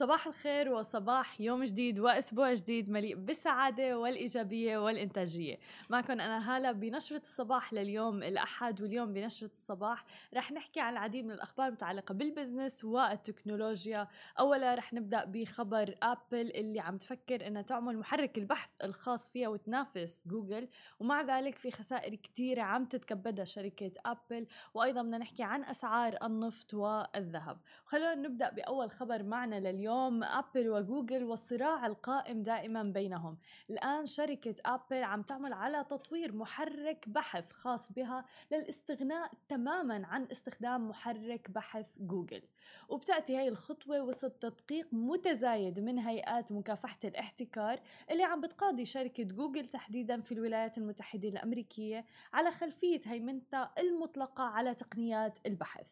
صباح الخير وصباح يوم جديد وأسبوع جديد مليء بالسعادة والإيجابية والإنتاجية. معكم أنا هالة بنشرة الصباح لليوم الأحد واليوم بنشرة الصباح. رح نحكي عن العديد من الأخبار المتعلقه بال business والتكنولوجيا. أولا رح نبدأ بخبر آبل اللي عم تفكر إنها تعمل محرك البحث الخاص فيها وتنافس جوجل. ومع ذلك في خسائر كثيره عم تتكبدها شركة آبل. وأيضا بدنا نحكي عن أسعار النفط والذهب. خلونا نبدأ بأول خبر معنا لليوم. اليوم ابل وجوجل والصراع القائم دائما بينهم. الآن شركة ابل عم تعمل على تطوير محرك بحث خاص بها للاستغناء تماما عن استخدام محرك بحث جوجل وبتأتي هي الخطوة وسط تدقيق متزايد من هيئات مكافحة الاحتكار اللي عم بتقاضي شركة جوجل تحديدا في الولايات المتحدة الأمريكية على خلفية هيمنتها المطلقة على تقنيات البحث.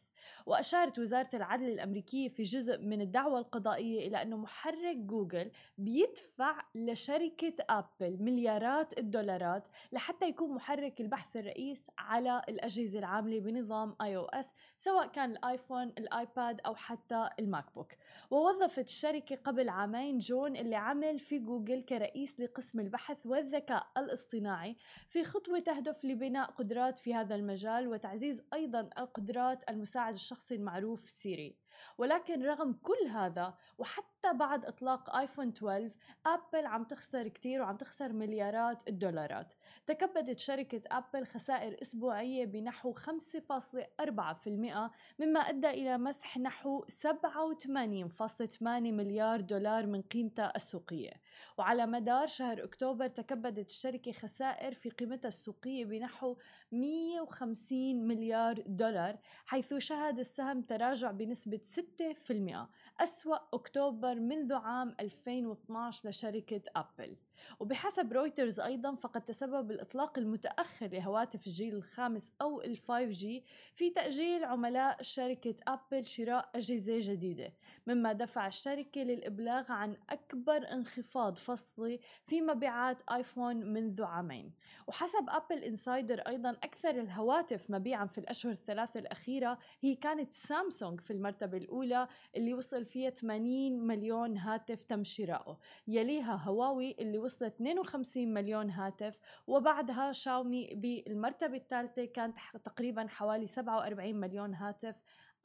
وأشارت وزارة العدل الأمريكية في جزء من الدعوة القضائية إلى أنه محرك جوجل بيدفع لشركة أبل مليارات الدولارات لحتى يكون محرك البحث الرئيس على الأجهزة العاملة بنظام iOS سواء كان الآيفون الآيباد أو حتى الماك بوك ووظفت الشركة قبل عامين جون اللي عمل في جوجل كرئيس لقسم البحث والذكاء الاصطناعي في خطوة تهدف لبناء قدرات في هذا المجال وتعزيز أيضا القدرات المساعدة الشخصي المعروف سيري. ولكن رغم كل هذا وحتى بعد إطلاق آيفون 12 آبل عم تخسر كتير وعم تخسر مليارات الدولارات. تكبدت شركة آبل خسائر أسبوعية بنحو 5.4% مما أدى إلى مسح نحو 87.8 مليار دولار من قيمتها السوقية. وعلى مدار شهر أكتوبر تكبدت الشركة خسائر في قيمتها السوقية بنحو 150 مليار دولار حيث شهد السهم تراجع بنسبة 6% أسوأ أكتوبر منذ عام 2012 لشركة أبل. وبحسب رويترز أيضا فقد تسبب الإطلاق المتأخر لهواتف الجيل الخامس أو ال 5G في تأجيل عملاء شركة أبل شراء أجهزة جديدة. مما دفع الشركة للإبلاغ عن أكبر انخفاض فصلي في مبيعات آيفون منذ عامين. وحسب Apple Insider أيضا أكثر الهواتف مبيعا في الأشهر الثلاثة الأخيرة هي كانت سامسونج في المرتبة الأولى اللي وصل فيها 80 مليون هاتف تم شراؤه. يليها هواوي اللي وصلت 52 مليون هاتف وبعدها شاومي بالمرتبة الثالثة كانت تقريبا حوالي 47 مليون هاتف.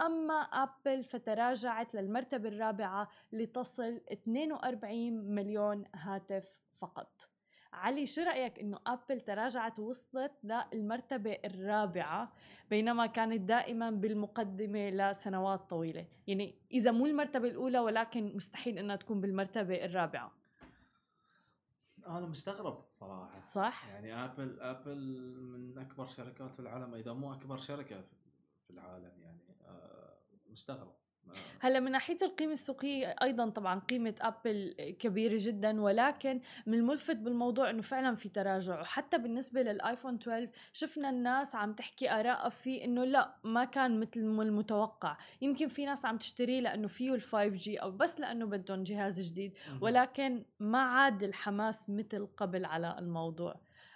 أما أبل فتراجعت للمرتبة الرابعة لتصل 42 مليون هاتف فقط. علي شو رأيك إنه أبل تراجعت ووصلت للمرتبة الرابعة؟ بينما كانت دائما بالمقدمة لسنوات طويلة. يعني إذا مو المرتبة الأولى ولكن مستحيل إنها تكون بالمرتبة الرابعة. أنا مستغرب صراحة. صح؟ يعني ابل ابل من أكبر شركات في العالم إذا مو أكبر شركة في العالم يعني آه، مستغرب. هلأ من ناحية القيمة السوقية أيضا طبعا قيمة أبل كبيرة جدا ولكن من الملفت بالموضوع إنه فعلا في تراجع. وحتى بالنسبة للآيفون 12 شفنا الناس عم تحكي ارائها فيه إنه لا ما كان مثل المتوقع. يمكن في ناس عم تشتريه لأنه فيه ال5 جي أو بس لأنه بدهم جهاز جديد. ولكن ما عاد الحماس مثل قبل على الموضوع.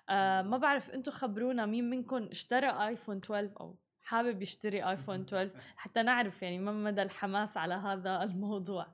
آه ما بعرف أنتم خبرونا مين منكم اشترى آيفون 12 أو حابب يشتري ايفون 12 حتى نعرف يعني ما مدى الحماس على هذا الموضوع.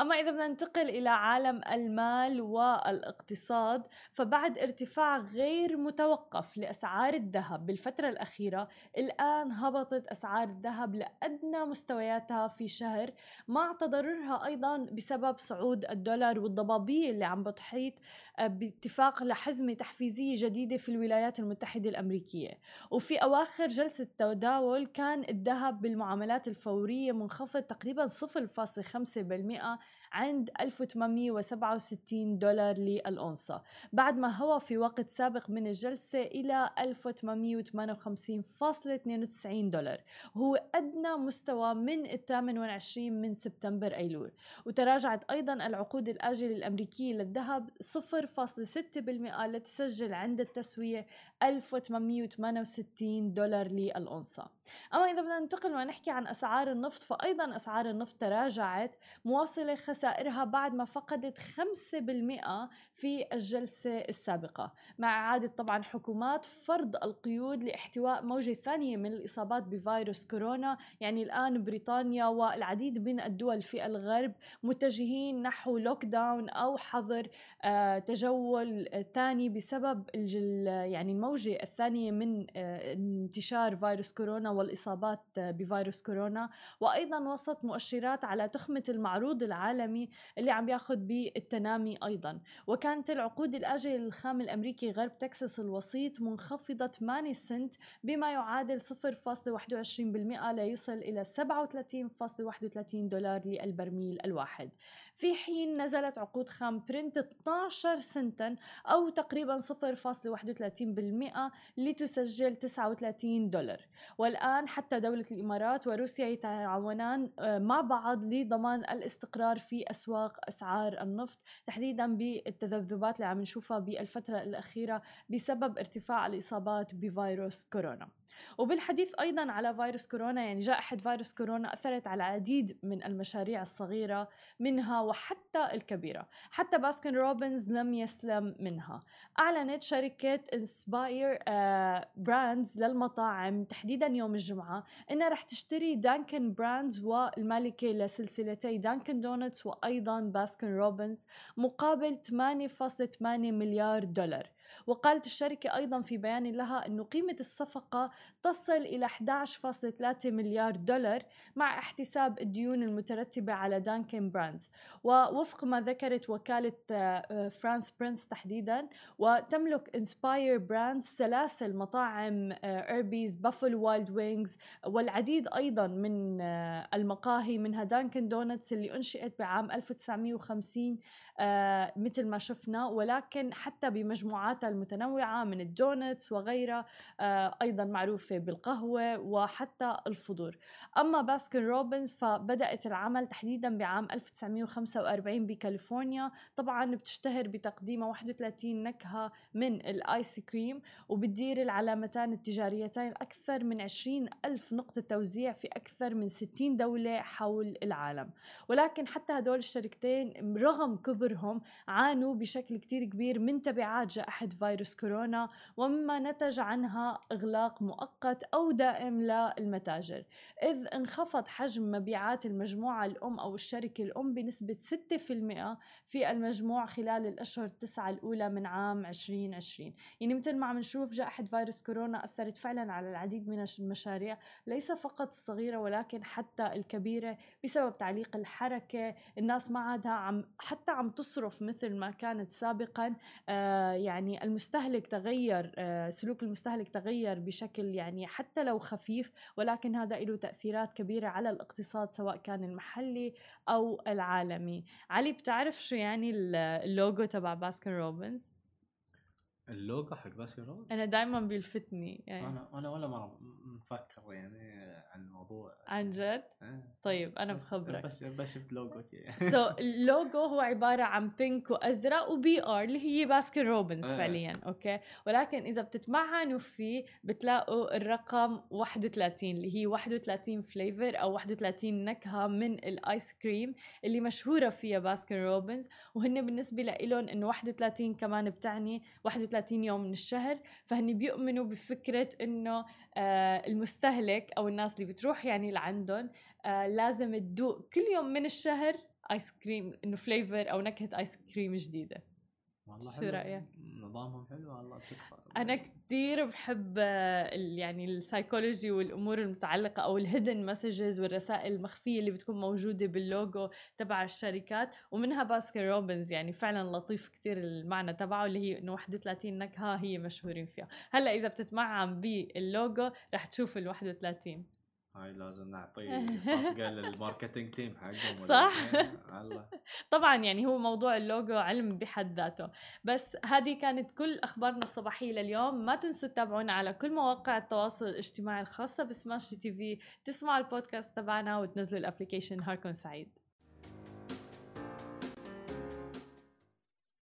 أما إذا بدنا ننتقل إلى عالم المال والاقتصاد فبعد ارتفاع غير متوقف لأسعار الذهب بالفترة الأخيرة الآن هبطت أسعار الذهب لأدنى مستوياتها في شهر مع تضررها أيضا بسبب صعود الدولار والضبابيه اللي عم بتحيط باتفاق لحزمة تحفيزية جديدة في الولايات المتحدة الأمريكية. وفي أواخر جلسة توداع التداول كان الذهب بالمعاملات الفورية منخفض تقريبا 0.5% عند 1867 دولار للأونصة. بعد ما هو في وقت سابق من الجلسة إلى 1858.92 دولار. وهو أدنى مستوى من ال 28 من سبتمبر أيلول. وتراجعت أيضا العقود الآجلة الأمريكية للذهب 0.6% لتسجل عند التسوية 1868 دولار للأونصة. أما إذا بدنا ننتقل ونحكي عن أسعار النفط فأيضا أسعار النفط تراجعت مواصلة خسائرها بعد ما فقدت 5% في الجلسة السابقة. مع إعادة طبعا حكومات فرض القيود لاحتواء موجة ثانية من الإصابات بفيروس كورونا. يعني الآن بريطانيا والعديد من الدول في الغرب متجهين نحو لوك داون أو حظر آه تجول ثاني بسبب يعني الموجة الثانية من آه انتشار فيروس كورونا والإصابات آه بفيروس كورونا. وأيضا وسط مؤشرات على تخمة المعروض العالمي اللي عم بياخذ بالتنامي أيضا. وكانت العقود الآجلة للخام الأمريكي غرب تكساس الوسيط منخفضة 8 سنت بما يعادل 0.21% ليصل إلى 37.31 دولار للبرميل الواحد. في حين نزلت عقود خام برنت 12 سنتا أو تقريبا 0.31% لتسجل 39 دولار. والآن حتى دولة الإمارات وروسيا يتعاونان آه، مع بعض لضمان الاستقرار في أسواق أسعار النفط تحديدا بالتذبذبات اللي عم نشوفها بالفترة الأخيرة بسبب ارتفاع الإصابات بفيروس كورونا. وبالحديث أيضا على فيروس كورونا يعني جائحة فيروس كورونا أثرت على العديد من المشاريع الصغيرة منها وحتى الكبيرة. حتى باسكن روبنز لم يسلم منها. أعلنت شركة Inspire Brands للمطاعم تحديدا يوم الجمعة أنها رح تشتري Dunkin' Brands والمالكة لسلسلتي Dunkin' Donuts وأيضا باسكن روبنز مقابل 8.8 مليار دولار. وقالت الشركة أيضا في بيان لها أن قيمة الصفقة تصل إلى 11.3 مليار دولار مع احتساب الديون المترتبة على Dunkin' Brands ووفق ما ذكرت وكالة فرانس آه، برنس تحديدا وتملك Inspire Brands سلاسل مطاعم Arby's Buffalo Wild Wings والعديد أيضا من آه، المقاهي منها Dunkin' Donuts اللي أنشئت بعام 1950 آه مثل ما شفنا ولكن حتى بمجموعاتها المتنوعة من الدونتس وغيرها آه أيضا معروفة بالقهوة وحتى الفطور. أما باسكن روبنز فبدأت العمل تحديدا بعام 1945 بكاليفورنيا. طبعا بتشتهر بتقديمها 31 نكهة من الآيس كريم وبتدير العلامتان التجاريتين أكثر من 20 ألف نقطة توزيع في أكثر من 60 دولة حول العالم. ولكن حتى هدول الشركتين رغم كبرهم عانوا بشكل كتير كبير من تبعات جائحة فيروس كورونا ومما نتج عنها إغلاق مؤقت أو دائم للمتاجر. إذ انخفض حجم مبيعات المجموعة الأم أو الشركة الأم بنسبة 6% في المجموع خلال الأشهر التسعة الأولى من عام 2020 يعني مثل ما عم نشوف جائحة فيروس كورونا أثرت فعلا على العديد من المشاريع ليس فقط الصغيرة ولكن حتى الكبيرة بسبب تعليق الحركة. الناس ما عادها عم حتى عم تصرف مثل ما كانت سابقا آه يعني المستهلك تغير آه سلوك المستهلك تغير بشكل يعني حتى لو خفيف ولكن هذا له تأثيرات كبيرة على الاقتصاد سواء كان المحلي أو العالمي علي بتعرف شو يعني اللوجو تبع Baskin Robbins؟ اللوجو حق Baskin Robbins؟ أنا دائما بيلفتني يعني أنا أنا ولا مرة مفكر يعني عن الموضوع عن جد؟ آه. طيب أنا بخبرك بس بس شفت لوجو so ال logo هو عبارة عن pink وأزرق و BR اللي هي Baskin Robbins آه. فعليا okay ولكن إذا بتتمعنوا فيه بتلاقوا الرقم 31 اللي هي 31 flavor أو 31 نكهة من الايس كريم اللي مشهورة فيها Baskin Robbins وهن بالنسبة لهم إنه 31 كمان بتعني 31 يوم من الشهر فهن بيؤمنوا بفكرة إنه آه المستهلك أو الناس اللي بتروح يعني لعندهم آه لازم تدوق كل يوم من الشهر ايس كريم إنه flavor أو نكهة ايس كريم جديدة والله شو رأيك؟ نظامهم حلو والله تكفى. أنا كثير بحب آه، يعني السايكولوجي والأمور المتعلقة أو ال hidden messages والرسائل المخفية اللي بتكون موجودة باللوجو تبع الشركات. ومنها Baskin Robbins يعني فعلا لطيف كثير المعنى تبعه اللي هي إنه 31 نكهة هي مشهورين فيها. هلأ إذا بتتمعن باللوجو رح تشوف ال 31 هاي لازم نعطي صفقة لل marketing team حقهم صح. طبعا يعني هو موضوع اللوجو علم بحد ذاته. بس هذه كانت كل أخبارنا الصباحية لليوم. ما تنسوا تتابعونا على كل مواقع التواصل الاجتماعي الخاصة بسماشي TV. تسمعوا البودكاست تبعنا وتنزلوا ال application نهاركم سعيد.